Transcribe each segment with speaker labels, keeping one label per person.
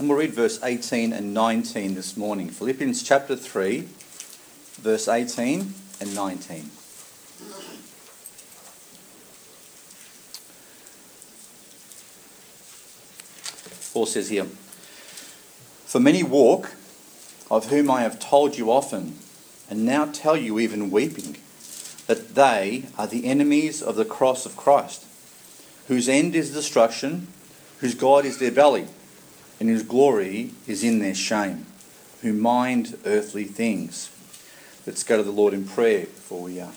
Speaker 1: And we'll read verse 18 and 19 this morning. Philippians chapter 3, verse 18 and 19. Paul says here, For many walk, of whom I have told you often, and now tell you even weeping, that they are the enemies of the cross of Christ, whose end is destruction, whose God is their belly, and whose glory is in their shame, who mind earthly things. Let's go to the Lord in prayer before we uh,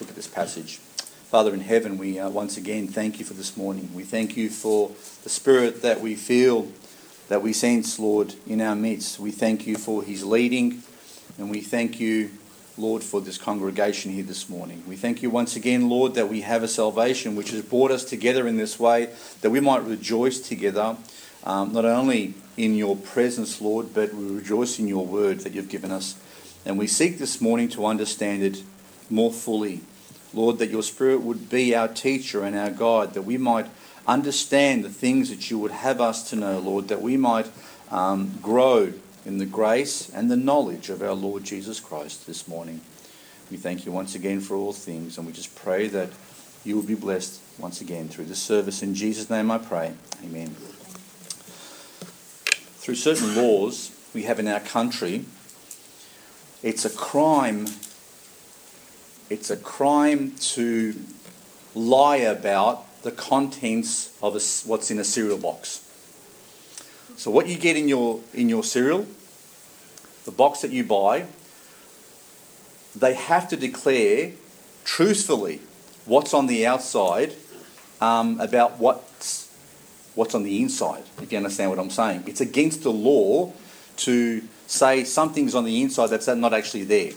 Speaker 1: look at this passage. Father in heaven, we uh, once again thank you for this morning. We thank you for the spirit that we feel, that we sense, Lord, in our midst. We thank you for his leading, and we thank you, Lord, for this congregation here this morning. We thank you once again, Lord, that we have a salvation which has brought us together in this way, that we might rejoice together, um, not only in your presence, Lord, but we rejoice in your word that you've given us. And we seek this morning to understand it more fully. Lord, that your Spirit would be our teacher and our guide, that we might understand the things that you would have us to know, Lord, that we might um, grow in the grace and the knowledge of our Lord Jesus Christ this morning. We thank you once again for all things, and we just pray that you will be blessed once again through this service. In Jesus' name I pray. Amen. Through certain laws we have in our country, it's a crime it's a crime to lie about the contents of a, what's in a cereal box. So what you get in your in your cereal, the box that you buy, they have to declare truthfully what's on the outside um, about what's what's on the inside. If you understand what I'm saying, it's against the law to say something's on the inside that's not actually there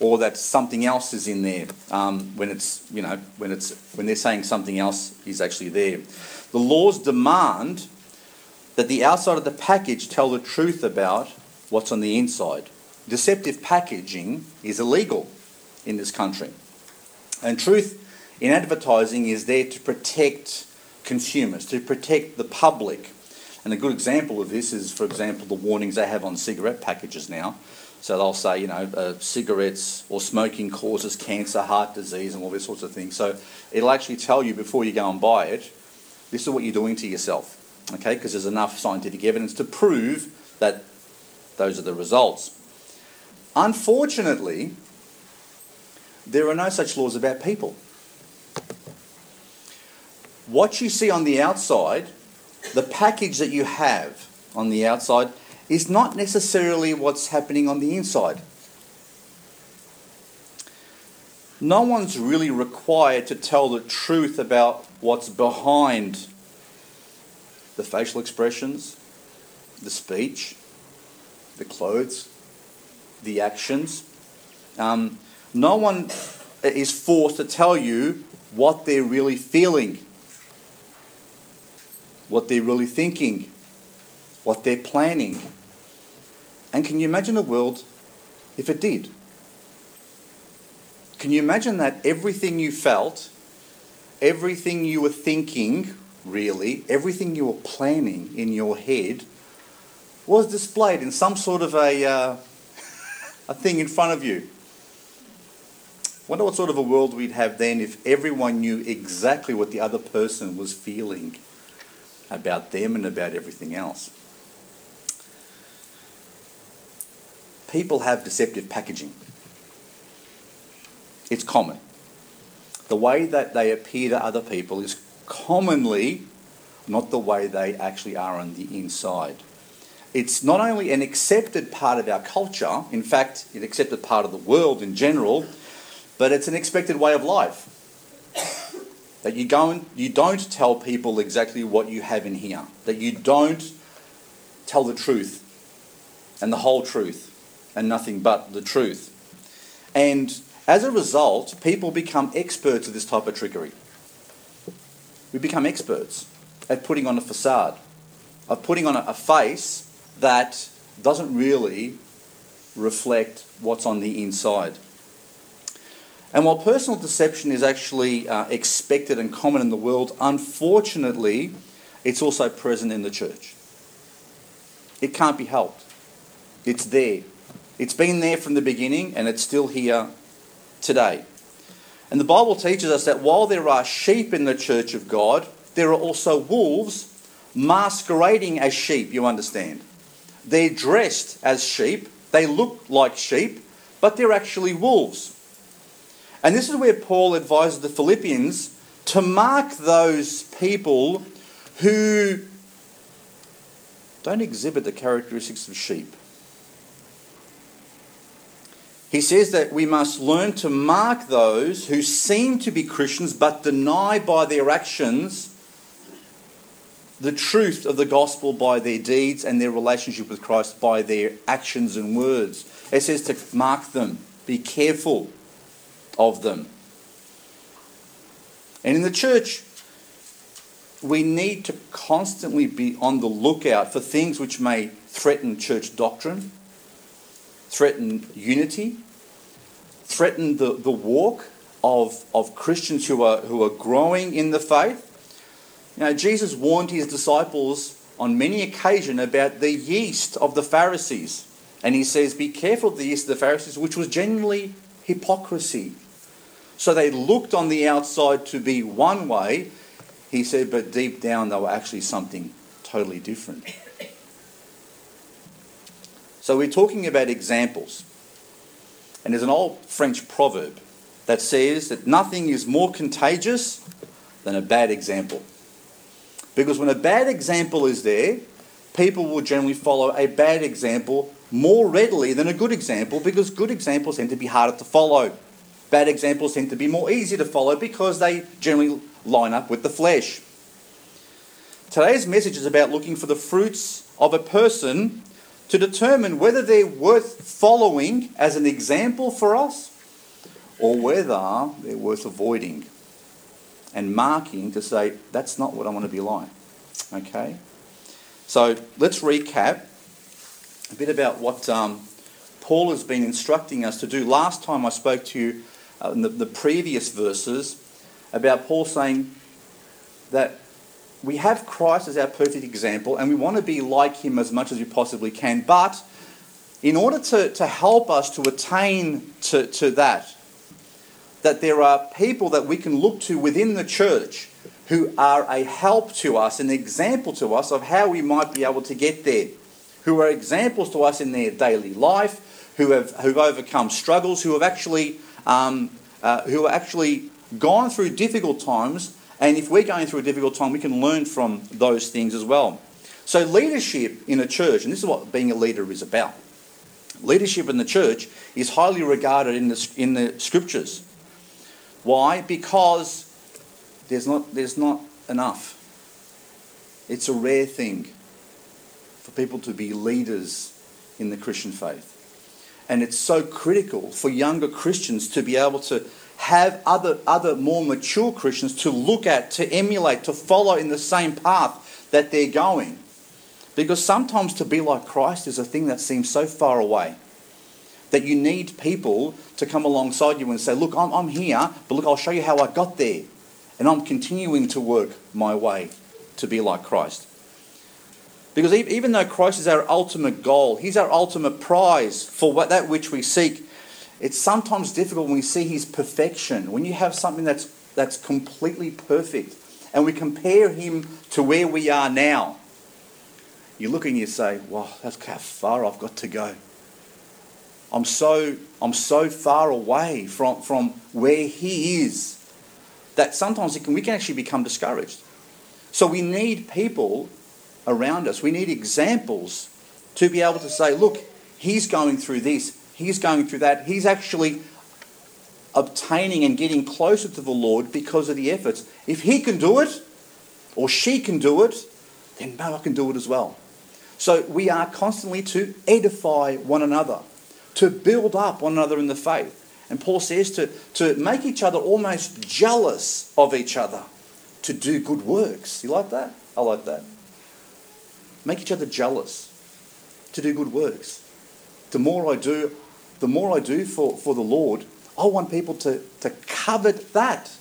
Speaker 1: or that something else is in there um, when it's you know when it's when they're saying something else is actually there. The laws demand that the outside of the package tell the truth about what's on the inside. Deceptive packaging is illegal in this country, and truth in advertising is there to protect consumers, to protect the public. And a good example of this is, for example, the warnings they have on cigarette packages now. So they'll say, you know, uh, cigarettes or smoking causes cancer, heart disease, and all these sorts of things. So it'll actually tell you before you go and buy it, this is what you're doing to yourself, okay? Because there's enough scientific evidence to prove that those are the results. Unfortunately, there are no such laws about people. What you see on the outside, the package that you have on the outside, is not necessarily what's happening on the inside. No one's really required to tell the truth about what's behind the facial expressions, the speech, the clothes, the actions. Um, no one is forced to tell you what they're really feeling, what they're really thinking, what they're planning. And can you imagine a world if it did? Can you imagine that everything you felt, everything you were thinking, really, everything you were planning in your head was displayed in some sort of a, uh, a thing in front of you? Wonder what sort of a world we'd have then if everyone knew exactly what the other person was feeling about them and about everything else. people have deceptive packaging. It's common. The way that they appear to other people is commonly not the way they actually are on the inside. It's not only an accepted part of our culture, in fact, an accepted part of the world in general, but it's an expected way of life. That you, go and, you don't tell people exactly what you have in here, that you don't tell the truth and the whole truth and nothing but the truth. And as a result, people become experts at this type of trickery. We become experts at putting on a facade, of putting on a face that doesn't really reflect what's on the inside. And while personal deception is actually uh, expected and common in the world, unfortunately, it's also present in the church. It can't be helped. It's there. It's been there from the beginning and it's still here today. And the Bible teaches us that while there are sheep in the church of God, there are also wolves masquerading as sheep, you understand. They're dressed as sheep, they look like sheep, but they're actually wolves. And this is where Paul advises the Philippians to mark those people who don't exhibit the characteristics of sheep. He says that we must learn to mark those who seem to be Christians but deny by their actions the truth of the gospel by their deeds and their relationship with Christ by their actions and words. It says to mark them, be careful of them. And in the church, we need to constantly be on the lookout for things which may threaten church doctrine, threaten unity, threaten the, the walk of, of Christians who are, who are growing in the faith. Know, Jesus warned his disciples on many occasions about the yeast of the Pharisees. And he says, Be careful of the yeast of the Pharisees, which was generally hypocrisy. So they looked on the outside to be one way, he said, but deep down they were actually something totally different. So we're talking about examples. And there's an old French proverb that says that nothing is more contagious than a bad example. Because when a bad example is there, people will generally follow a bad example more readily than a good example because good examples tend to be harder to follow. Bad examples tend to be more easy to follow because they generally line up with the flesh. Today's message is about looking for the fruits of a person to determine whether they're worth following as an example for us or whether they're worth avoiding and marking to say, that's not what I want to be like. Okay? So let's recap a bit about what um, Paul has been instructing us to do. Last time I spoke to you uh, in the, the previous verses about Paul saying that we have Christ as our perfect example and we want to be like him as much as we possibly can. But in order to, to help us to attain to, to that, that there are people that we can look to within the church who are a help to us, an example to us of how we might be able to get there, who are examples to us in their daily life, who have who've overcome struggles, who have actually um, uh, who are actually gone through difficult times and if we're going through a difficult time, we can learn from those things as well. So, leadership in a church, and this is what being a leader is about leadership in the church is highly regarded in the, in the scriptures. Why? Because there's not, there's not enough. It's a rare thing for people to be leaders in the Christian faith. And it's so critical for younger Christians to be able to have other, other more mature Christians to look at, to emulate, to follow in the same path that they're going. Because sometimes to be like Christ is a thing that seems so far away that you need people to come alongside you and say, Look, I'm, I'm here, but look, I'll show you how I got there. And I'm continuing to work my way to be like Christ. Because even though Christ is our ultimate goal, He's our ultimate prize for that which we seek, it's sometimes difficult when we see his perfection, when you have something that's, that's completely perfect, and we compare him to where we are now. You look and you say, wow, that's how far I've got to go. I'm so, I'm so far away from, from where he is that sometimes can, we can actually become discouraged. So we need people around us, we need examples to be able to say, look, he's going through this, he's going through that. He's actually obtaining and getting closer to the Lord because of the efforts. If he can do it, or she can do it, then I can do it as well. So we are constantly to edify one another, to build up one another in the faith. And Paul says to, to make each other almost jealous of each other, to do good works. You like that? I like that. Make each other jealous, to do good works. The more I do, the more I do for, for the Lord, I want people to, to covet that,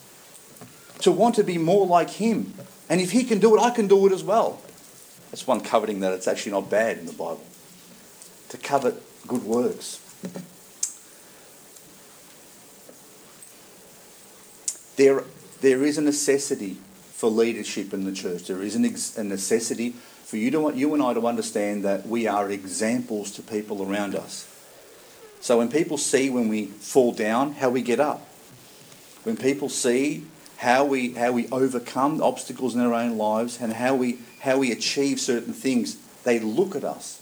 Speaker 1: to want to be more like Him. And if He can do it, I can do it as well. That's one coveting that it's actually not bad in the Bible. To covet good works. There, there is a necessity for leadership in the church. There is an ex- a necessity for you, to, you and I to understand that we are examples to people around us. So when people see when we fall down, how we get up. When people see how we, how we overcome obstacles in our own lives and how we, how we achieve certain things, they look at us.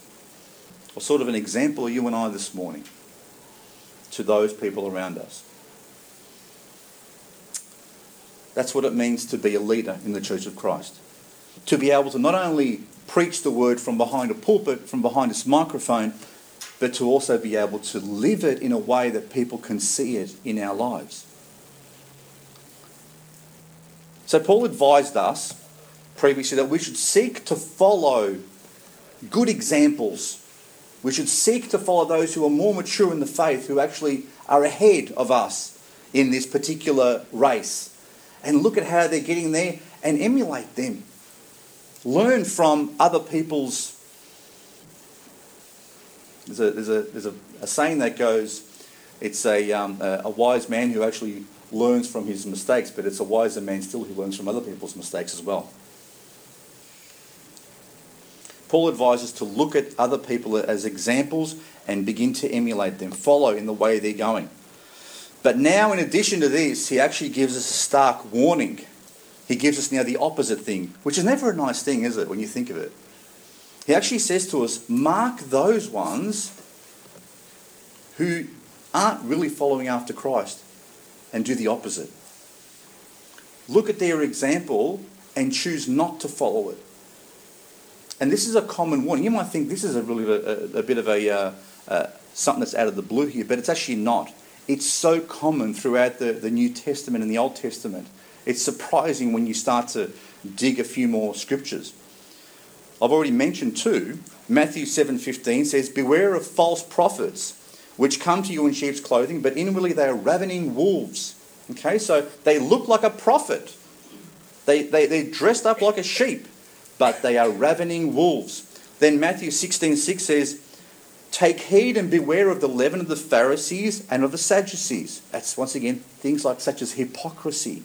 Speaker 1: Or sort of an example of you and I this morning to those people around us. That's what it means to be a leader in the Church of Christ. To be able to not only preach the word from behind a pulpit, from behind this microphone, but to also be able to live it in a way that people can see it in our lives. So, Paul advised us previously that we should seek to follow good examples. We should seek to follow those who are more mature in the faith, who actually are ahead of us in this particular race and look at how they're getting there and emulate them. Learn from other people's. There's a, there's a, there's a, a saying that goes, it's a, um, a, a wise man who actually learns from his mistakes, but it's a wiser man still who learns from other people's mistakes as well. Paul advises to look at other people as examples and begin to emulate them, follow in the way they're going. But now, in addition to this, he actually gives us a stark warning. He gives us now the opposite thing, which is never a nice thing, is it, when you think of it? He actually says to us, mark those ones who aren't really following after Christ and do the opposite. Look at their example and choose not to follow it. And this is a common warning. You might think this is a really a, a bit of a uh, uh, something that's out of the blue here, but it's actually not. It's so common throughout the, the New Testament and the Old Testament. It's surprising when you start to dig a few more scriptures. I've already mentioned too, Matthew 7:15 says, "Beware of false prophets, which come to you in sheep's clothing, but inwardly they are ravening wolves." Okay, so they look like a prophet. They, they, they're dressed up like a sheep, but they are ravening wolves. Then Matthew 16:6 6 says, Take heed and beware of the leaven of the Pharisees and of the Sadducees. That's once again things like such as hypocrisy.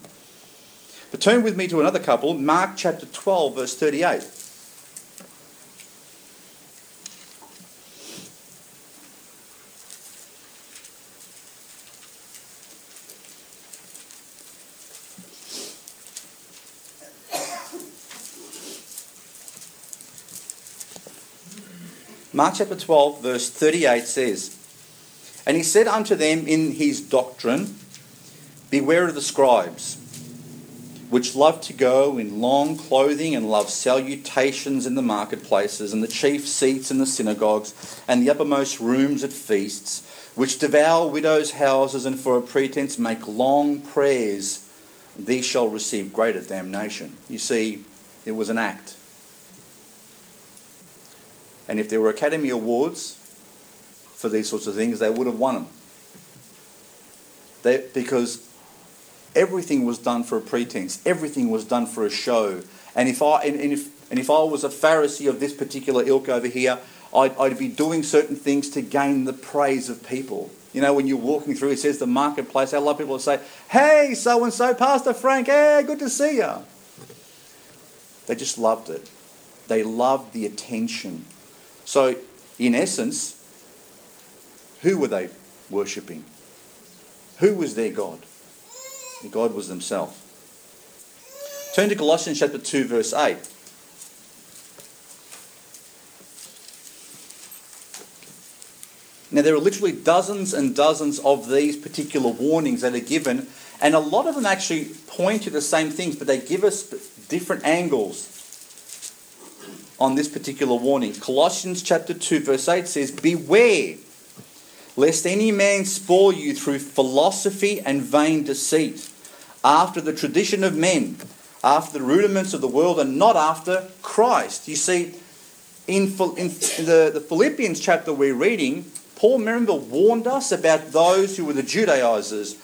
Speaker 1: But turn with me to another couple, Mark chapter 12, verse 38. Mark chapter 12, verse 38 says, And he said unto them in his doctrine, Beware of the scribes, which love to go in long clothing and love salutations in the marketplaces, and the chief seats in the synagogues, and the uppermost rooms at feasts, which devour widows' houses, and for a pretense make long prayers. These shall receive greater damnation. You see, it was an act. And if there were Academy Awards for these sorts of things, they would have won them. They, because everything was done for a pretense, everything was done for a show. And if I, and, and if, and if I was a Pharisee of this particular ilk over here, I'd, I'd be doing certain things to gain the praise of people. You know, when you're walking through, it says the marketplace. I love people to say, "Hey, so and so, Pastor Frank. Hey, good to see you." They just loved it. They loved the attention. So, in essence, who were they worshipping? Who was their God? God was Himself. Turn to Colossians chapter 2, verse 8. Now, there are literally dozens and dozens of these particular warnings that are given, and a lot of them actually point to the same things, but they give us different angles on this particular warning. Colossians chapter 2 verse 8 says, "Beware lest any man spoil you through philosophy and vain deceit, after the tradition of men, after the rudiments of the world and not after Christ." You see, in, in the, the Philippians chapter we're reading, Paul, remember, warned us about those who were the Judaizers.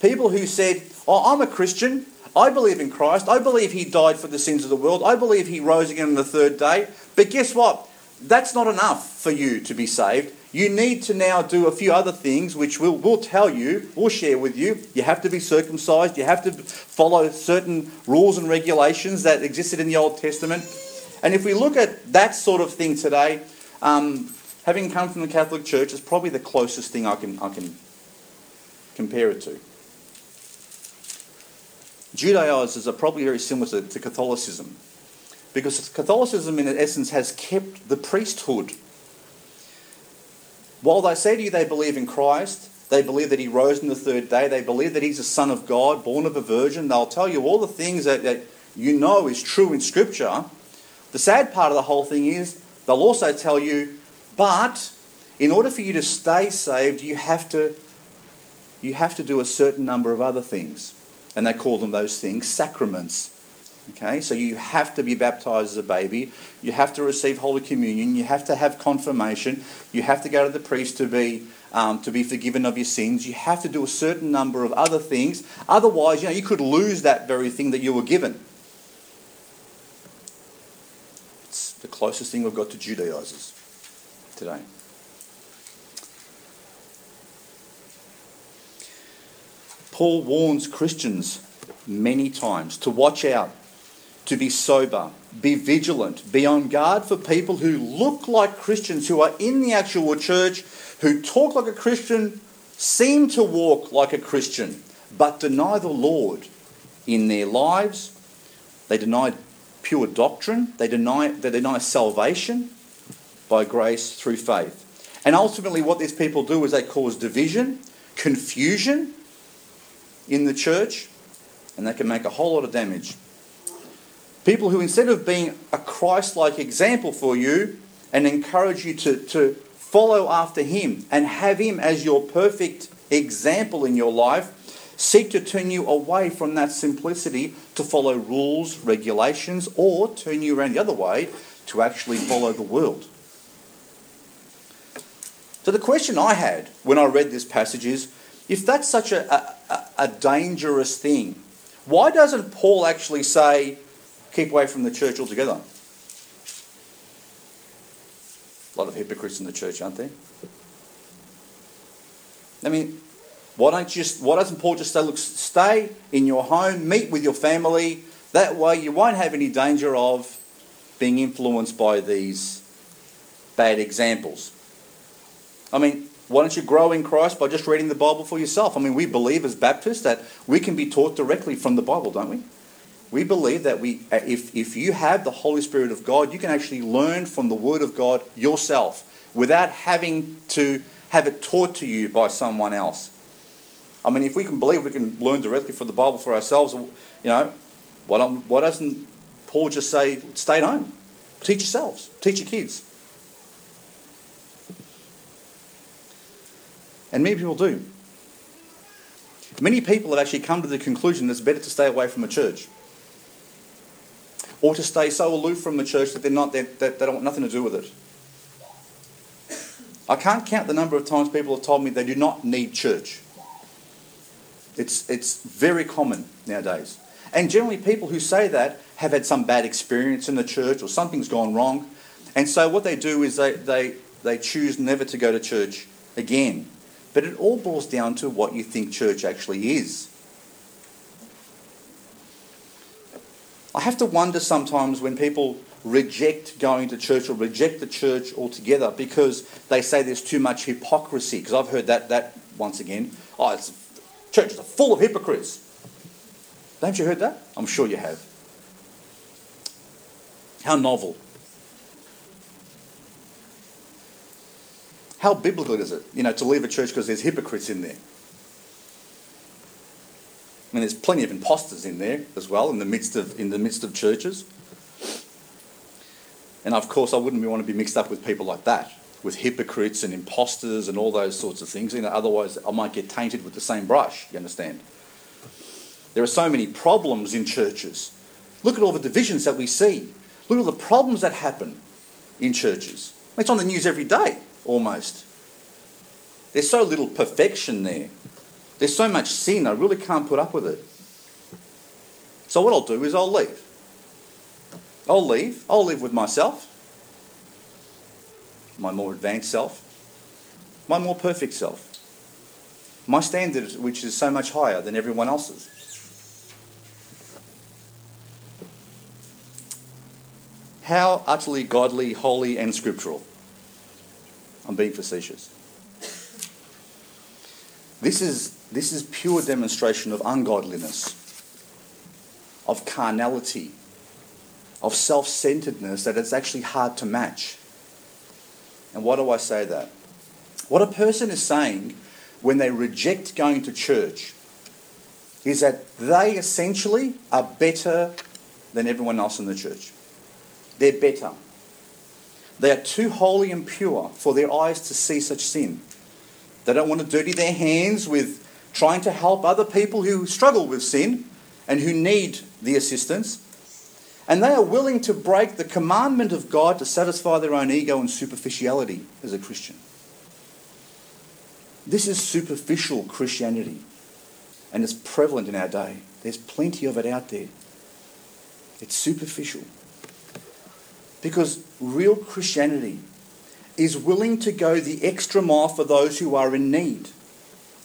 Speaker 1: People who said, Oh, I'm a Christian. I believe in Christ. I believe he died for the sins of the world. I believe he rose again on the third day. But guess what? That's not enough for you to be saved. You need to now do a few other things which we'll, we'll tell you, we'll share with you. You have to be circumcised, you have to follow certain rules and regulations that existed in the Old Testament. And if we look at that sort of thing today, um, having come from the Catholic Church, it's probably the closest thing I can, I can compare it to. Judaizers are probably very similar to, to Catholicism because Catholicism, in essence, has kept the priesthood while they say to you they believe in Christ, they believe that he rose on the third day, they believe that he's a son of God, born of a virgin, they'll tell you all the things that, that you know is true in Scripture. The sad part of the whole thing is they'll also tell you, but in order for you to stay saved, you have to you have to do a certain number of other things. And they call them those things sacraments. Okay, so you have to be baptized as a baby. You have to receive Holy Communion. You have to have confirmation. You have to go to the priest to be um, to be forgiven of your sins. You have to do a certain number of other things. Otherwise, you know, you could lose that very thing that you were given. It's the closest thing we've got to Judaizers today. Paul warns Christians many times to watch out to be sober, be vigilant, be on guard for people who look like Christians, who are in the actual church, who talk like a Christian, seem to walk like a Christian, but deny the Lord in their lives. They deny pure doctrine, they deny, they deny salvation by grace through faith. And ultimately, what these people do is they cause division, confusion in the church, and they can make a whole lot of damage. People who, instead of being a Christ like example for you and encourage you to, to follow after Him and have Him as your perfect example in your life, seek to turn you away from that simplicity to follow rules, regulations, or turn you around the other way to actually follow the world. So, the question I had when I read this passage is if that's such a, a, a dangerous thing, why doesn't Paul actually say, keep away from the church altogether. A lot of hypocrites in the church, aren't there? I mean, why don't you? Why doesn't Paul just say, "Look, stay in your home, meet with your family. That way, you won't have any danger of being influenced by these bad examples." I mean, why don't you grow in Christ by just reading the Bible for yourself? I mean, we believe as Baptists that we can be taught directly from the Bible, don't we? We believe that we, uh, if, if you have the Holy Spirit of God, you can actually learn from the Word of God yourself without having to have it taught to you by someone else. I mean, if we can believe we can learn directly from the Bible for ourselves, you know, why, don't, why doesn't Paul just say, stay at home? Teach yourselves, teach your kids. And many people do. Many people have actually come to the conclusion that it's better to stay away from a church or to stay so aloof from the church that they're not they, they don't want nothing to do with it. I can't count the number of times people have told me they do not need church. It's, it's very common nowadays. And generally, people who say that have had some bad experience in the church or something's gone wrong. And so, what they do is they, they, they choose never to go to church again. But it all boils down to what you think church actually is. I have to wonder sometimes when people reject going to church or reject the church altogether because they say there's too much hypocrisy. Because I've heard that that once again. Oh, it's, churches are full of hypocrites. Haven't you heard that? I'm sure you have. How novel. How biblical is it, you know, to leave a church because there's hypocrites in there? I mean, there's plenty of imposters in there as well in the midst of in the midst of churches. And of course, I wouldn't want to be mixed up with people like that, with hypocrites and imposters and all those sorts of things. You know, otherwise, I might get tainted with the same brush. You understand? There are so many problems in churches. Look at all the divisions that we see. Look at all the problems that happen in churches. It's on the news every day, almost. There's so little perfection there. There's so much sin, I really can't put up with it. So what I'll do is I'll leave. I'll leave. I'll live with myself. my more advanced self, my more perfect self, my standard, which is so much higher than everyone else's. How utterly godly, holy, and scriptural. I'm being facetious. This is, this is pure demonstration of ungodliness, of carnality, of self centeredness that it's actually hard to match. And why do I say that? What a person is saying when they reject going to church is that they essentially are better than everyone else in the church. They're better. They are too holy and pure for their eyes to see such sin. They don't want to dirty their hands with trying to help other people who struggle with sin and who need the assistance. And they are willing to break the commandment of God to satisfy their own ego and superficiality as a Christian. This is superficial Christianity, and it's prevalent in our day. There's plenty of it out there. It's superficial. Because real Christianity is willing to go the extra mile for those who are in need,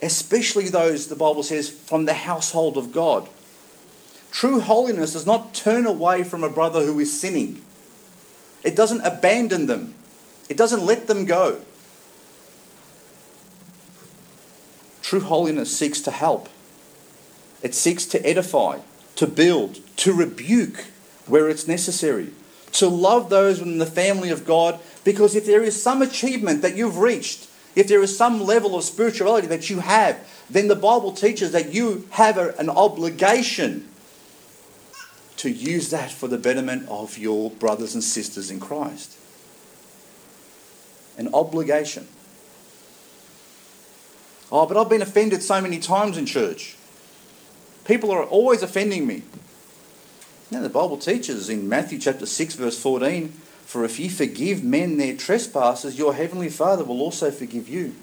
Speaker 1: especially those, the Bible says, from the household of God. True holiness does not turn away from a brother who is sinning. It doesn't abandon them. It doesn't let them go. True holiness seeks to help. It seeks to edify, to build, to rebuke where it's necessary, to love those in the family of God, because if there is some achievement that you've reached, if there is some level of spirituality that you have, then the Bible teaches that you have a, an obligation to use that for the betterment of your brothers and sisters in Christ. An obligation. Oh, but I've been offended so many times in church. People are always offending me. Now, the Bible teaches in Matthew chapter 6, verse 14 For if ye forgive men their trespasses, your heavenly Father will also forgive you.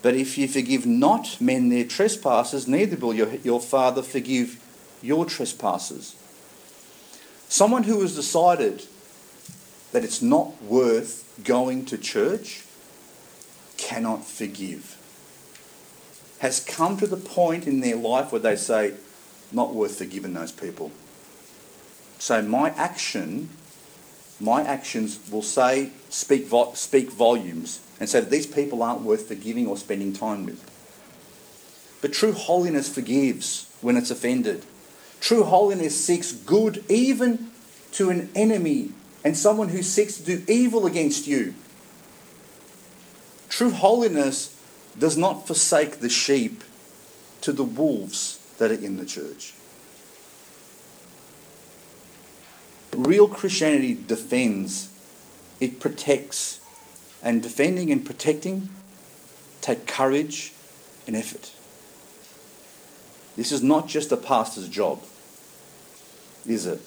Speaker 1: But if ye forgive not men their trespasses, neither will your, your Father forgive your trespasses. Someone who has decided that it's not worth going to church cannot forgive. Has come to the point in their life where they say, not worth forgiving those people. So my action, my actions will say, speak, vo- speak volumes and say that these people aren't worth forgiving or spending time with. But true holiness forgives when it's offended. True holiness seeks good even to an enemy and someone who seeks to do evil against you. True holiness does not forsake the sheep to the wolves that are in the church. Real Christianity defends, it protects, and defending and protecting take courage and effort. This is not just a pastor's job, is it?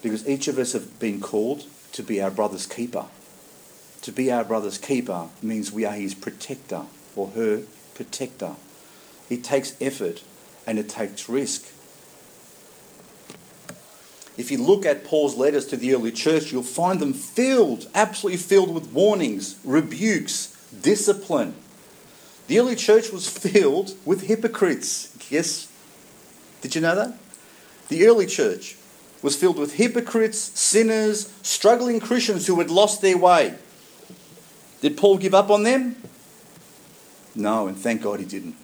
Speaker 1: Because each of us have been called to be our brother's keeper. To be our brother's keeper means we are his protector or her protector. It takes effort and it takes risk. If you look at Paul's letters to the early church, you'll find them filled, absolutely filled with warnings, rebukes, discipline. The early church was filled with hypocrites. Yes? Did you know that? The early church was filled with hypocrites, sinners, struggling Christians who had lost their way. Did Paul give up on them? No, and thank God he didn't.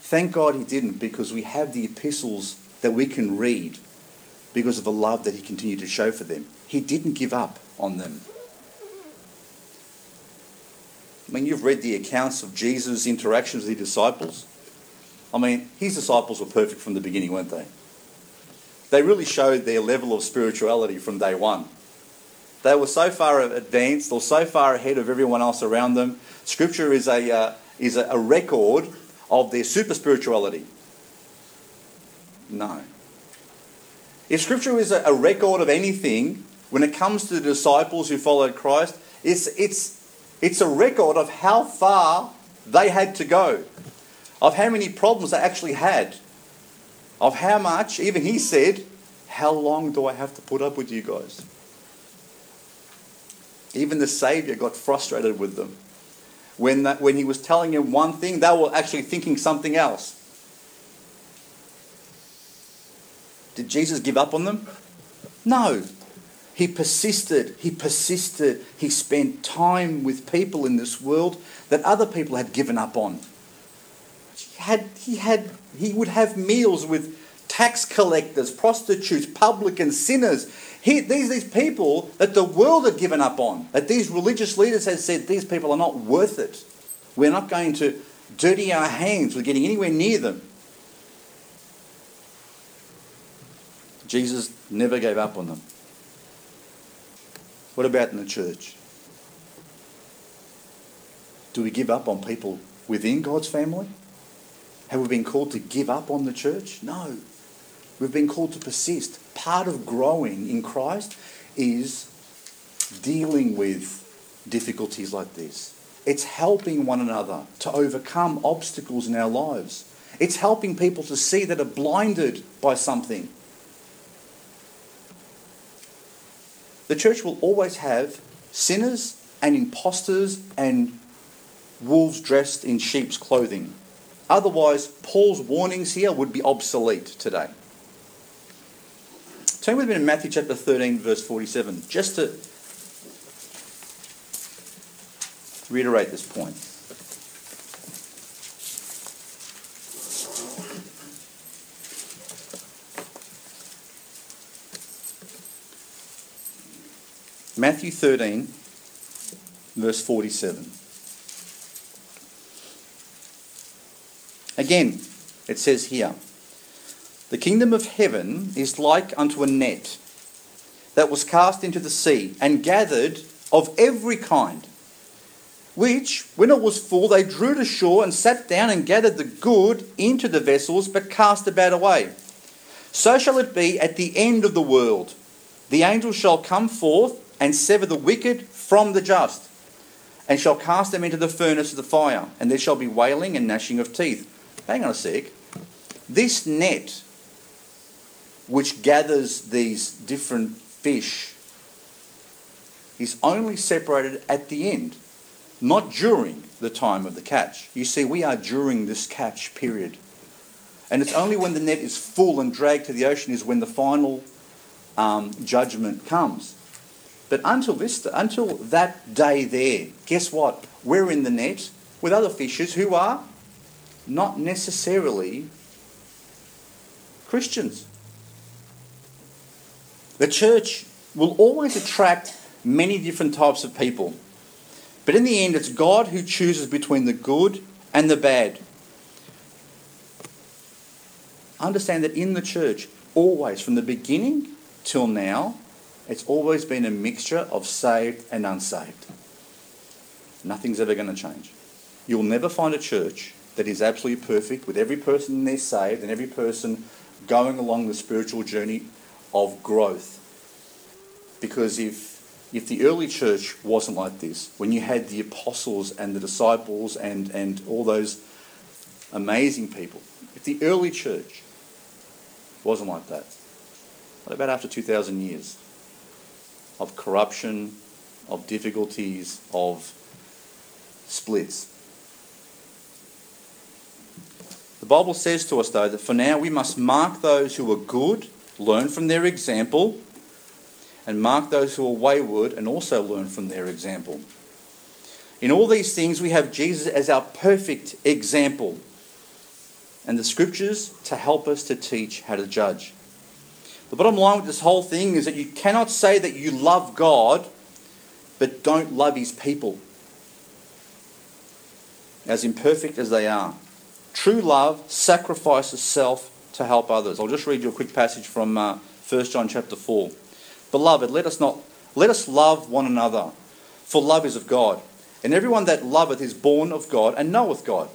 Speaker 1: Thank God he didn't because we have the epistles that we can read because of the love that he continued to show for them. He didn't give up on them. I mean, you've read the accounts of Jesus' interactions with his disciples. I mean, his disciples were perfect from the beginning, weren't they? They really showed their level of spirituality from day one. They were so far advanced or so far ahead of everyone else around them. Scripture is a, uh, is a, record of their super spirituality. No. If Scripture is a, a record of anything, when it comes to the disciples who followed Christ, it's, it's, it's a record of how far they had to go, of how many problems they actually had, of how much, even he said, How long do I have to put up with you guys? Even the Saviour got frustrated with them. When, that, when he was telling them one thing, they were actually thinking something else. Did Jesus give up on them? No. He persisted, he persisted, he spent time with people in this world that other people had given up on. He had, he had, he would have meals with tax collectors, prostitutes, publicans, sinners. He, these, these people that the world had given up on, that these religious leaders had said, these people are not worth it. We're not going to dirty our hands with getting anywhere near them. Jesus never gave up on them. What about in the church? Do we give up on people within God's family? Have we been called to give up on the church? No. We've been called to persist. Part of growing in Christ is dealing with difficulties like this. It's helping one another to overcome obstacles in our lives. It's helping people to see that are blinded by something. The church will always have sinners and impostors and wolves dressed in sheep's clothing. Otherwise, Paul's warnings here would be obsolete today. Turn with me to Matthew chapter 13, verse 47, just to reiterate this point. Matthew 13, verse 47. Again, it says here, the kingdom of heaven is like unto a net that was cast into the sea and gathered of every kind, which, when it was full, they drew to shore and sat down and gathered the good into the vessels, but cast about away. So shall it be at the end of the world. The angels shall come forth and sever the wicked from the just, and shall cast them into the furnace of the fire, and there shall be wailing and gnashing of teeth. Hang on a sec. This net which gathers these different fish is only separated at the end, not during the time of the catch. You see, we are during this catch period. And it's only when the net is full and dragged to the ocean is when the final um, judgment comes. But until this, until that day there, guess what? We're in the net with other fishers who are not necessarily Christians. The church will always attract many different types of people. But in the end, it's God who chooses between the good and the bad. Understand that in the church, always, from the beginning till now, it's always been a mixture of saved and unsaved. Nothing's ever going to change. You'll never find a church that is absolutely perfect with every person there saved and every person going along the spiritual journey of growth. Because if if the early church wasn't like this, when you had the apostles and the disciples and, and all those amazing people, if the early church wasn't like that, what about after 2,000 years of corruption, of difficulties, of splits? The Bible says to us, though, that for now we must mark those who are good learn from their example, and mark those who are wayward and also learn from their example. In all these things, we have Jesus as our perfect example, and the scriptures to help us to teach how to judge. The bottom line with this whole thing is that you cannot say that you love God but don't love his people, as imperfect as they are. True love sacrifices self to help others. I'll just read you a quick passage from uh, 1 John chapter 4. Beloved, let us not let us love one another, for love is of God. And everyone that loveth is born of God and knoweth God.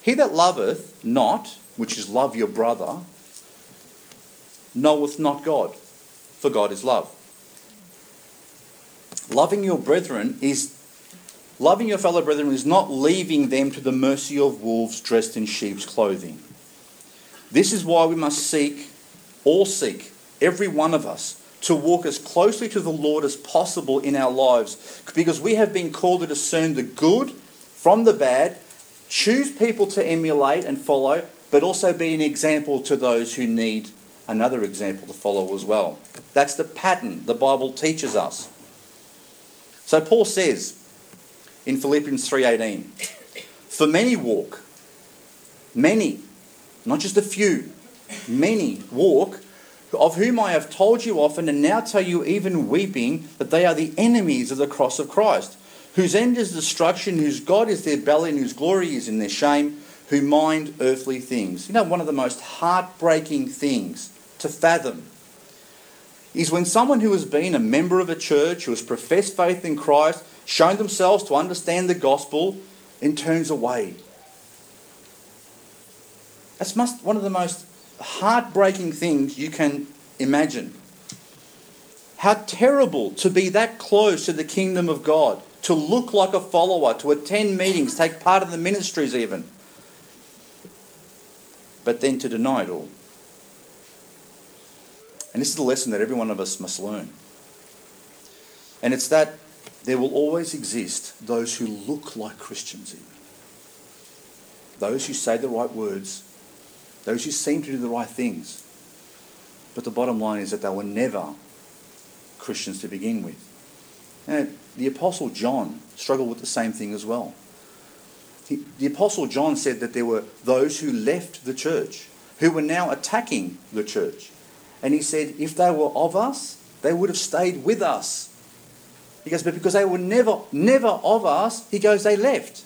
Speaker 1: He that loveth not, which is love your brother, knoweth not God, for God is love. Loving your brethren is loving your fellow brethren is not leaving them to the mercy of wolves dressed in sheep's clothing. This is why we must seek, all seek, every one of us, to walk as closely to the Lord as possible in our lives because we have been called to discern the good from the bad, choose people to emulate and follow, but also be an example to those who need another example to follow as well. That's the pattern the Bible teaches us. So Paul says in Philippians 3:18, "For many walk, many, not just a few, many walk of whom I have told you often and now tell you even weeping that they are the enemies of the cross of Christ, whose end is destruction, whose God is their belly and whose glory is in their shame, who mind earthly things. You know, one of the most heartbreaking things to fathom is when someone who has been a member of a church, who has professed faith in Christ, shown themselves to understand the gospel, and turns away. That's must, one of the most heartbreaking things you can imagine. How terrible to be that close to the kingdom of God, to look like a follower, to attend meetings, take part in the ministries even, but then to deny it all. And this is the lesson that every one of us must learn. And it's that there will always exist those who look like Christians, even. Those who say the right words, those who seem to do the right things. But the bottom line is that they were never Christians to begin with. And the Apostle John struggled with the same thing as well. He, the Apostle John said that there were those who left the church, who were now attacking the church. And he said, if they were of us, they would have stayed with us. He goes, but because they were never, never of us, he goes, they left.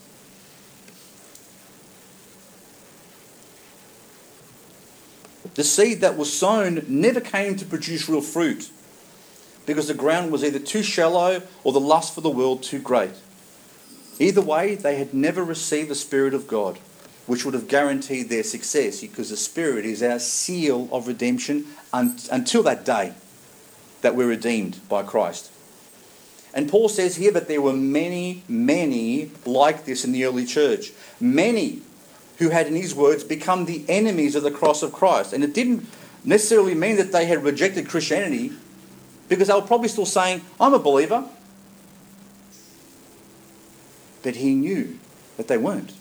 Speaker 1: The seed that was sown never came to produce real fruit because the ground was either too shallow or the lust for the world too great. Either way, they had never received the Spirit of God, which would have guaranteed their success because the Spirit is our seal of redemption until that day that we're redeemed by Christ. And Paul says here that there were many, many like this in the early church. Many who had, in his words, become the enemies of the cross of Christ. And it didn't necessarily mean that they had rejected Christianity, because they were probably still saying, I'm a believer. But he knew that they weren't.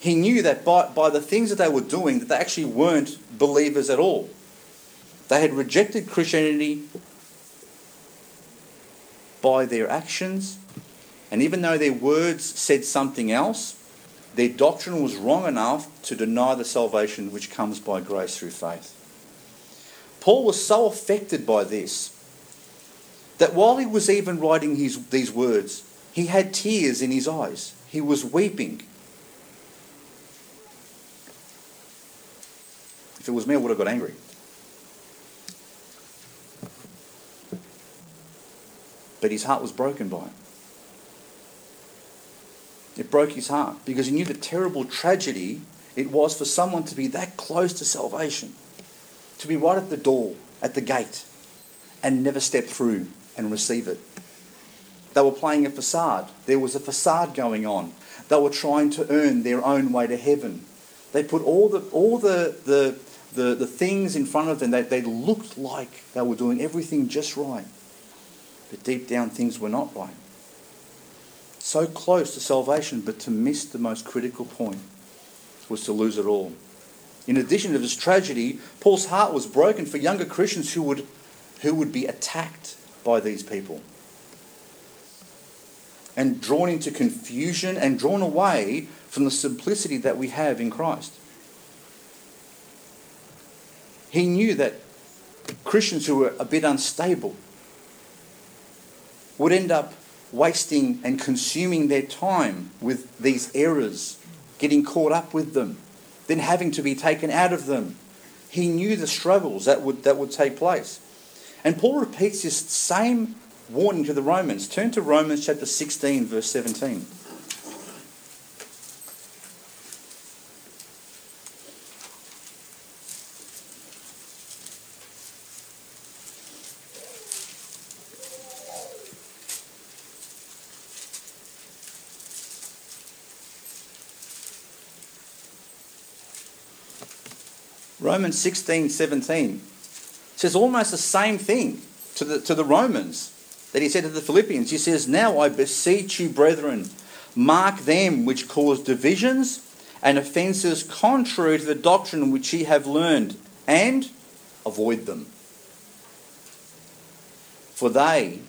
Speaker 1: He knew that by, by the things that they were doing, that they actually weren't believers at all. They had rejected Christianity by their actions, and even though their words said something else, their doctrine was wrong enough to deny the salvation which comes by grace through faith. Paul was so affected by this that while he was even writing his, these words, he had tears in his eyes. He was weeping. If it was me, I would have got angry. But his heart was broken by it. It broke his heart because he knew the terrible tragedy it was for someone to be that close to salvation, to be right at the door, at the gate, and never step through and receive it. They were playing a facade. There was a facade going on. They were trying to earn their own way to heaven. They put all the, all the, the, the, the things in front of them that they looked like they were doing everything just right. But deep down, things were not right so close to salvation, but to miss the most critical point was to lose it all. In addition to this tragedy, Paul's heart was broken for younger Christians who would, who would be attacked by these people and drawn into confusion and drawn away from the simplicity that we have in Christ. He knew that Christians who were a bit unstable would end up wasting and consuming their time with these errors, getting caught up with them, then having to be taken out of them. He knew the struggles that would, that would take place. And Paul repeats this same warning to the Romans. Turn to Romans chapter 16, verse 17. Romans 16, 17 says almost the same thing. to the, to the Romans that he said to the Philippians. He says, Now I beseech you, brethren, mark them which cause divisions and offences contrary to the doctrine which ye have learned, and avoid them. For they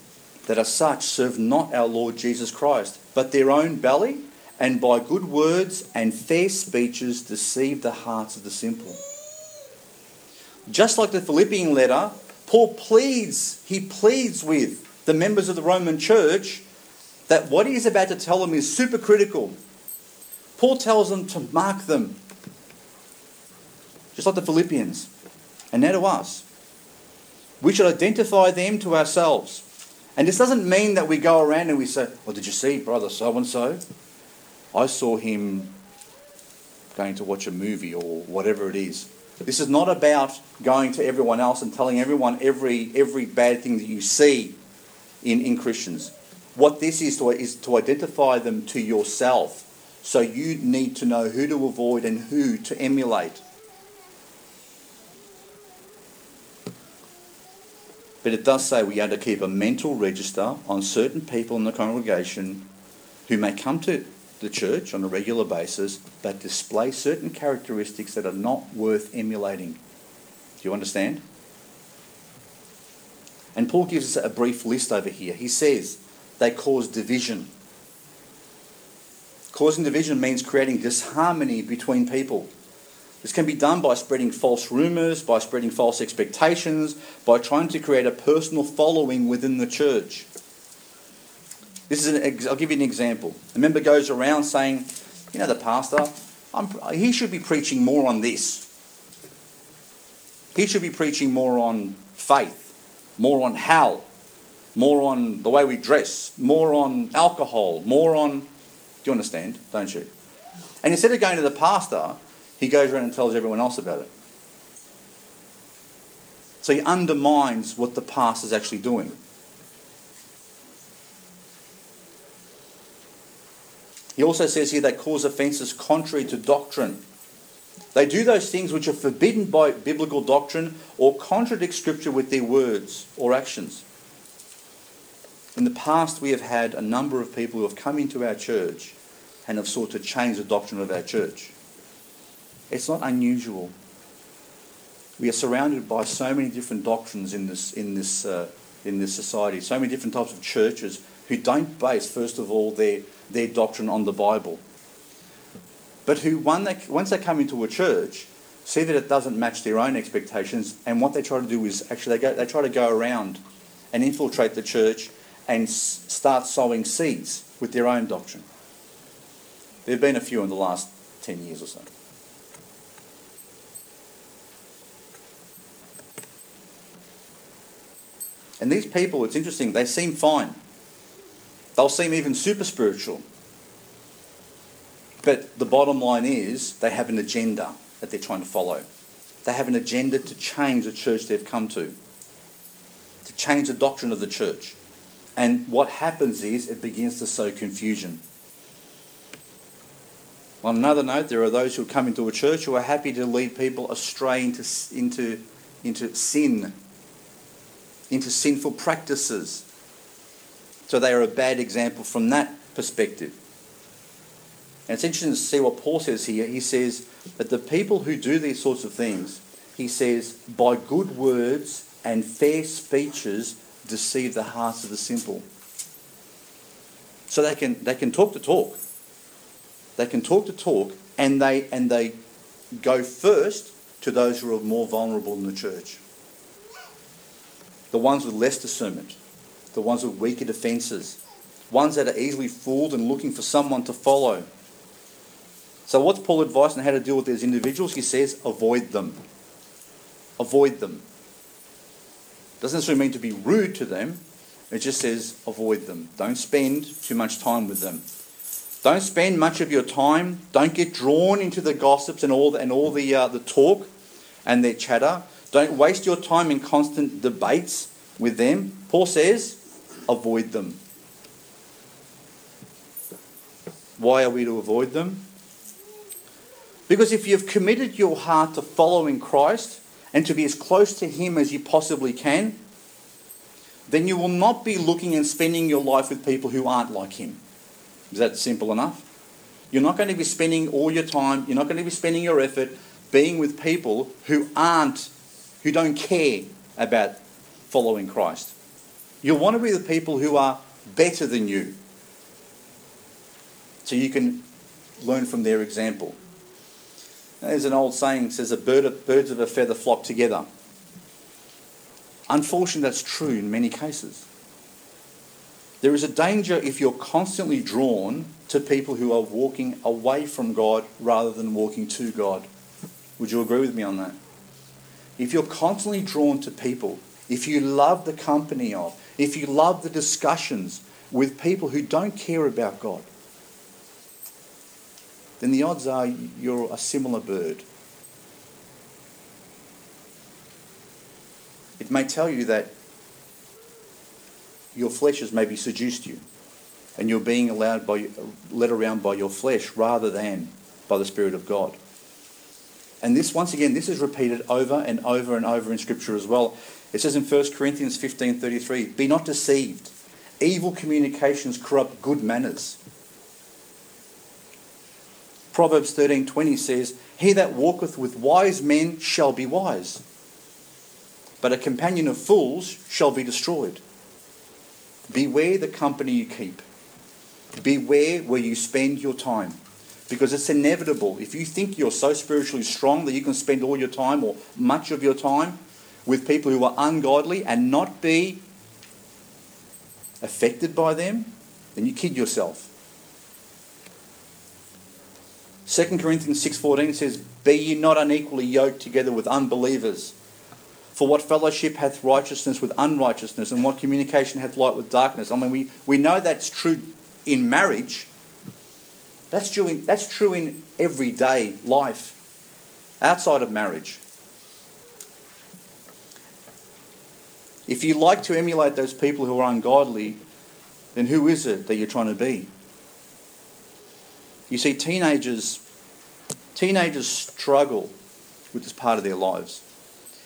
Speaker 1: that are such serve not our Lord Jesus Christ, but their own belly, and by good words and fair speeches deceive the hearts of the simple. Just like the Philippian letter, Paul pleads, he pleads with the members of the Roman church that what he is about to tell them is super critical. Paul tells them to mark them, just like the Philippians, and now to us. We should identify them to ourselves. And this doesn't mean that we go around and we say, Well, did you see brother so and so? I saw him going to watch a movie or whatever it is. This is not about going to everyone else and telling everyone every, every bad thing that you see in, in Christians. What this is to, is to identify them to yourself. So you need to know who to avoid and who to emulate. But it does say we are to keep a mental register on certain people in the congregation who may come to the church on a regular basis but display certain characteristics that are not worth emulating. Do you understand? And Paul gives us a brief list over here. He says they cause division. Causing division means creating disharmony between people. This can be done by spreading false rumours, by spreading false expectations, by trying to create a personal following within the church. This is an, I'll give you an example. A member goes around saying, you know, the pastor, I'm, he should be preaching more on this. He should be preaching more on faith, more on hell, more on the way we dress, more on alcohol, more on. Do you understand? Don't you? And instead of going to the pastor, he goes around and tells everyone else about it. So he undermines what the pastor is actually doing. He also says here they cause offences contrary to doctrine. They do those things which are forbidden by biblical doctrine or contradict Scripture with their words or actions. In the past, we have had a number of people who have come into our church and have sought to change the doctrine of our church. It's not unusual. We are surrounded by so many different doctrines in this, in this, uh, in this society, so many different types of churches who don't base, first of all, their, their doctrine on the Bible. But who, they, once they come into a church, see that it doesn't match their own expectations, and what they try to do is actually they, go, they try to go around and infiltrate the church and s- start sowing seeds with their own doctrine. There have been a few in the last 10 years or so. And these people, it's interesting, they seem fine. They'll seem even super spiritual. But the bottom line is they have an agenda that they're trying to follow. They have an agenda to change the church they've come to, to change the doctrine of the church. And what happens is it begins to sow confusion. On another note, there are those who come into a church who are happy to lead people astray into, into, into sin into sinful practices. So they are a bad example from that perspective. And it's interesting to see what Paul says here. He says that the people who do these sorts of things, he says, by good words and fair speeches deceive the hearts of the simple. So they can, they can talk the talk. They can talk the talk and they, and they go first to those who are more vulnerable in the church the ones with less discernment, the ones with weaker defences, ones that are easily fooled and looking for someone to follow. So, what's Paul's advice on how to deal with these individuals? He says, avoid them. Avoid them. Doesn't necessarily mean to be rude to them, it just says avoid them. Don't spend too much time with them. Don't spend much of your time. Don't get drawn into the gossips and all the, and all the, uh, the talk and their chatter. Don't waste your time in constant debates with them. Paul says, avoid them. Why are we to avoid them? Because if you've committed your heart to following Christ and to be as close to Him as you possibly can, then you will not be looking and spending your life with people who aren't like him. Is that simple enough? You're not going to be spending all your time, you're not going to be spending your effort being with people who aren't, who don't care about following Christ. You'll want to be with people who are better than you. So you can learn from their example. There's an old saying says, a bird of, birds of a feather flock together. Unfortunately, that's true in many cases. There is a danger if you're constantly drawn to people who are walking away from God rather than walking to God. Would you agree with me on that? If you're constantly drawn to people, if you love the company of, if you love the discussions with people who don't care about God, then the odds are you're a similar bird. It may tell you that your flesh has maybe seduced you and you're being allowed by, led around by your flesh rather than by the Spirit of God. And this, once again, this is repeated over and over and over in Scripture as well. It says in 1 Corinthians 15.33, Be not deceived. Evil communications corrupt good manners. Proverbs 13:20 says, "He that walketh with wise men shall be wise, but a companion of fools shall be destroyed." Beware the company you keep. Beware where you spend your time. Because it's inevitable. If you think you're so spiritually strong that you can spend all your time or much of your time with people who are ungodly and not be affected by them, then you kid yourself. 2 Corinthians 6:14 says, "Be ye not unequally yoked together with unbelievers. For what fellowship hath righteousness with unrighteousness, and what communication hath light with darkness?" I mean, we, we know that's true in marriage. That's true in, that's true in everyday life, outside of marriage. If you like to emulate those people who are ungodly, then who is it that you're trying to be? You see, teenagers, teenagers struggle with this part of their lives.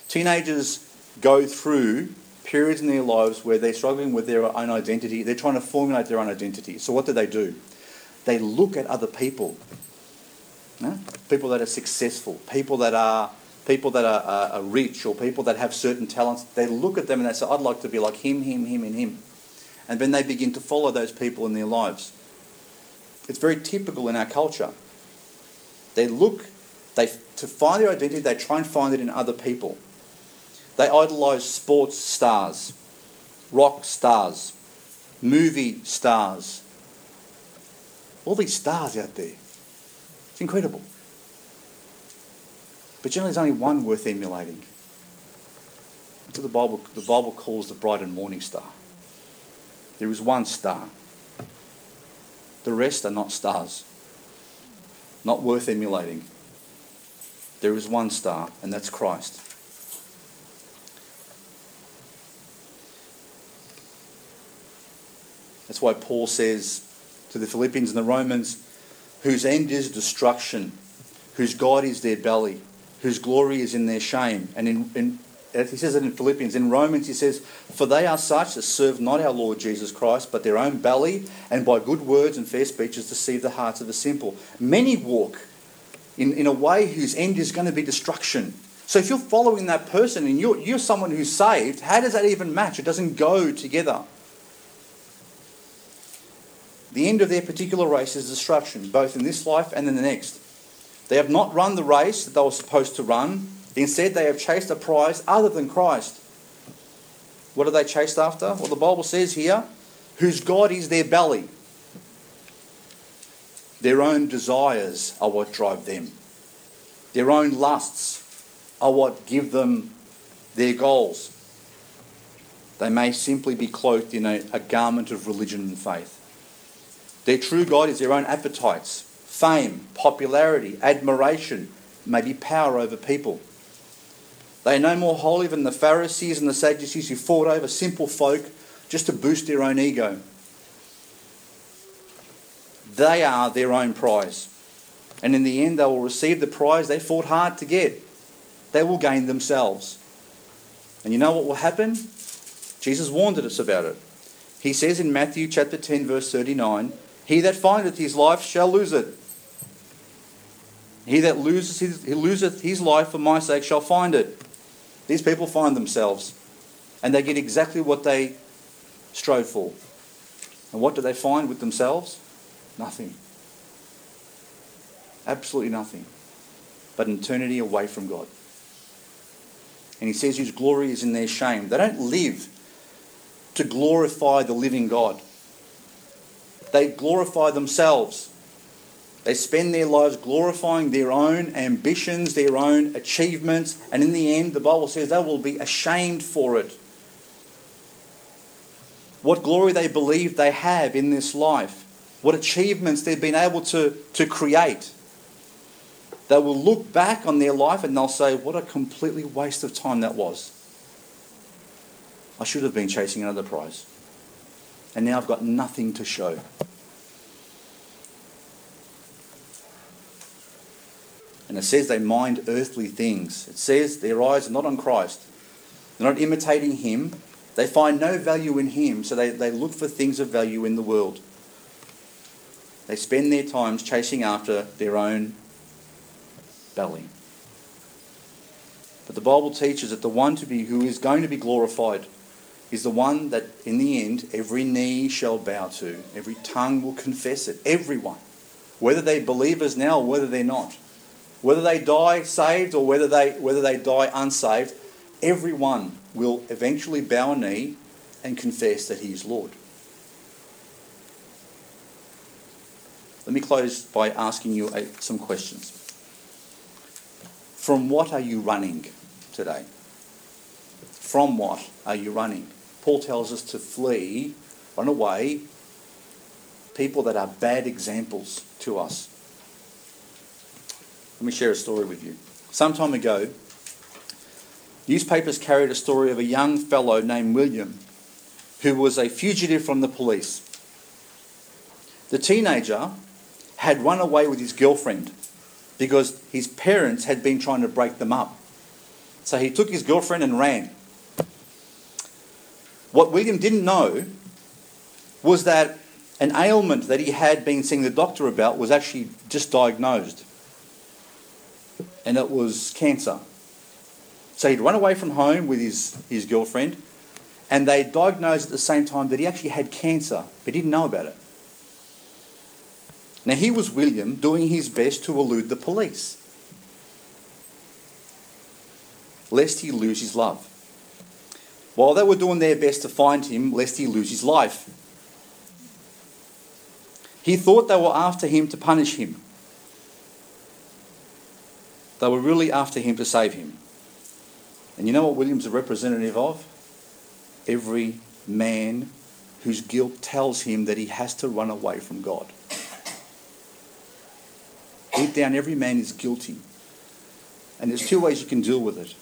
Speaker 1: Teenagers go through periods in their lives where they're struggling with their own identity. They're trying to formulate their own identity. So what do they do? They look at other people, people that are successful, people that are people that are, are, are rich, or people that have certain talents. They look at them and they say, "I'd like to be like him, him, him, and him," and then they begin to follow those people in their lives. It's very typical in our culture. They look, they to find their identity, they try and find it in other people. They idolise sports stars, rock stars, movie stars. All these stars out there. It's incredible. But generally, there's only one worth emulating. That's what the Bible, the Bible calls the bright and morning star. There is one star. The rest are not stars, not worth emulating. There is one star, and that's Christ. That's why Paul says to the Philippians and the Romans, whose end is destruction, whose God is their belly, whose glory is in their shame. And in, in he says it in Philippians. In Romans, he says, For they are such as serve not our Lord Jesus Christ, but their own belly, and by good words and fair speeches deceive the hearts of the simple. Many walk in, in a way whose end is going to be destruction. So if you're following that person and you're, you're someone who's saved, how does that even match? It doesn't go together. The end of their particular race is destruction, both in this life and in the next. They have not run the race that they were supposed to run. Instead, they have chased a prize other than Christ. What are they chased after? Well, the Bible says here, whose God is their belly. Their own desires are what drive them. Their own lusts are what give them their goals. They may simply be clothed in a, a garment of religion and faith. Their true God is their own appetites, fame, popularity, admiration, maybe power over people. They are no more holy than the Pharisees and the Sadducees who fought over simple folk just to boost their own ego. They are their own prize. And in the end, they will receive the prize they fought hard to get. They will gain themselves. And you know what will happen? Jesus warned us about it. He says in Matthew chapter 10, verse 39, He that findeth his life shall lose it. He that loses his, he loseth his life for my sake shall find it. These people find themselves, and they get exactly what they strove for. And what do they find with themselves? Nothing. Absolutely nothing. But eternity away from God. And he says whose glory is in their shame. They don't live to glorify the living God. They glorify themselves. They spend their lives glorifying their own ambitions, their own achievements, and in the end, the Bible says they will be ashamed for it. What glory they believe they have in this life, what achievements they've been able to, to create. They will look back on their life and they'll say, What a completely waste of time that was. I should have been chasing another prize. And now I've got nothing to show. And it says they mind earthly things. It says their eyes are not on Christ. They're not imitating Him. They find no value in Him, so they, they look for things of value in the world. They spend their times chasing after their own belly. But the Bible teaches that the one to be who is going to be glorified is the one that in the end every knee shall bow to, every tongue will confess it, everyone, whether they're believers now or whether they're not, whether they die saved or whether they whether they die unsaved, everyone will eventually bow a knee and confess that he is Lord. Let me close by asking you some questions. From what are you running today? From what are you running? Paul tells us to flee, run away, people that are bad examples to us. Let me share a story with you. Some time ago, newspapers carried a story of a young fellow named William who was a fugitive from the police. The teenager had run away with his girlfriend because his parents had been trying to break them up. So he took his girlfriend and ran. What William didn't know was that an ailment that he had been seeing the doctor about was actually just diagnosed. And it was cancer. So he'd run away from home with his, his girlfriend, and they diagnosed at the same time that he actually had cancer, but he didn't know about it. Now, he was William doing his best to elude the police, lest he lose his love while they were doing their best to find him, lest he lose his life. He thought they were after him to punish him. They were really after him to save him. And you know what William's a representative of? Every man whose guilt tells him that he has to run away from God. Deep down, every man is guilty. And there's two ways you can deal with it.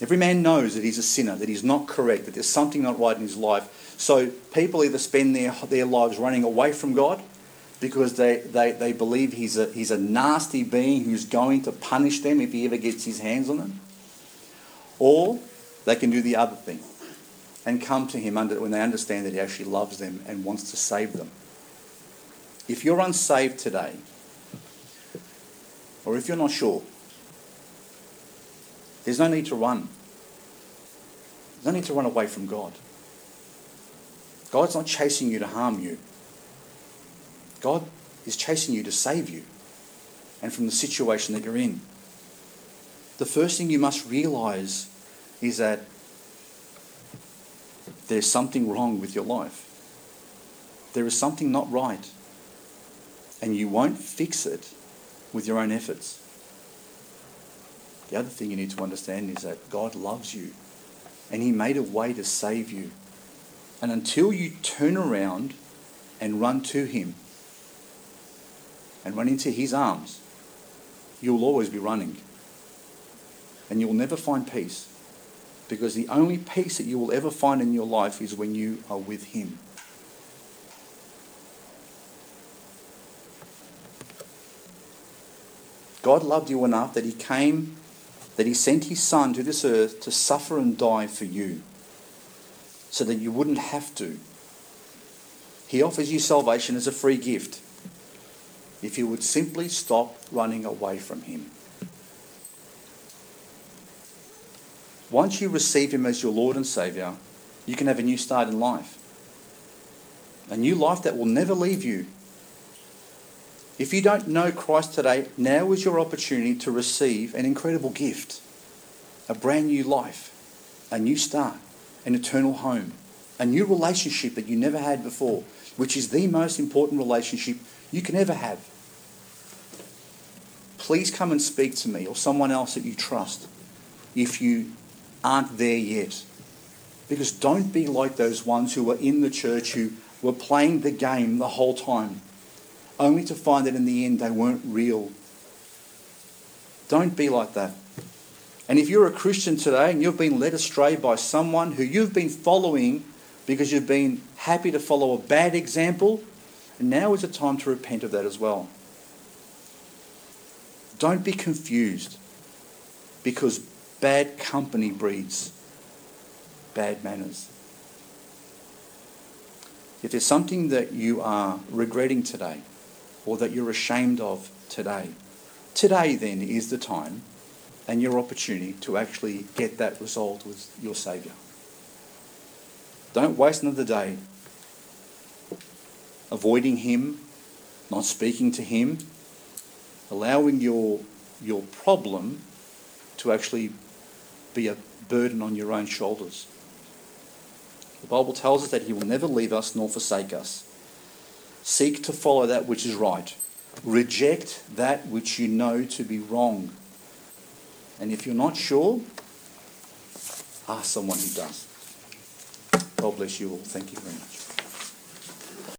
Speaker 1: Every man knows that he's a sinner, that he's not correct, that there's something not right in his life. So people either spend their, their lives running away from God because they, they, they believe he's a, he's a nasty being who's going to punish them if he ever gets his hands on them. Or they can do the other thing and come to him under, when they understand that he actually loves them and wants to save them. If you're unsaved today, or if you're not sure, there's no need to run. There's no need to run away from God. God's not chasing you to harm you. God is chasing you to save you and from the situation that you're in. The first thing you must realize is that there's something wrong with your life. There is something not right. And you won't fix it with your own efforts. The other thing you need to understand is that God loves you and He made a way to save you. And until you turn around and run to Him and run into His arms, you'll always be running. And you'll never find peace because the only peace that you will ever find in your life is when you are with Him. God loved you enough that He came that he sent his son to this earth to suffer and die for you. so that you wouldn't have to. He offers you salvation as a free gift if you would simply stop running away from Him. Once you receive Him as your Lord and Saviour, you can have a new start in life. A new life that will never leave you. If you don't know Christ today, now is your opportunity to receive an incredible gift a brand new life, a new start, an eternal home, a new relationship that you never had before, which is the most important relationship you can ever have. Please come and speak to me or someone else that you trust if you aren't there yet. Because don't be like those ones who were in the church who were playing the game the whole time, only to find that in the end they weren't real. Don't be like that. And if you're a Christian today and you've been led astray by someone who you've been following because you've been happy to follow a bad example, now is the time to repent of that as well. Don't be confused because bad company breeds bad manners. If there's something that you are regretting today or that you're ashamed of today, today then is the time and your opportunity to actually get that resolved with your Saviour. Don't waste another day avoiding Him, not speaking to Him, allowing your, your problem to actually be a burden on your own shoulders. The Bible tells us that He will never leave us nor forsake us. Seek to follow that which is right. Reject that which you know to be wrong. And if you're not sure, ask someone who does. God bless you all. Thank you very much.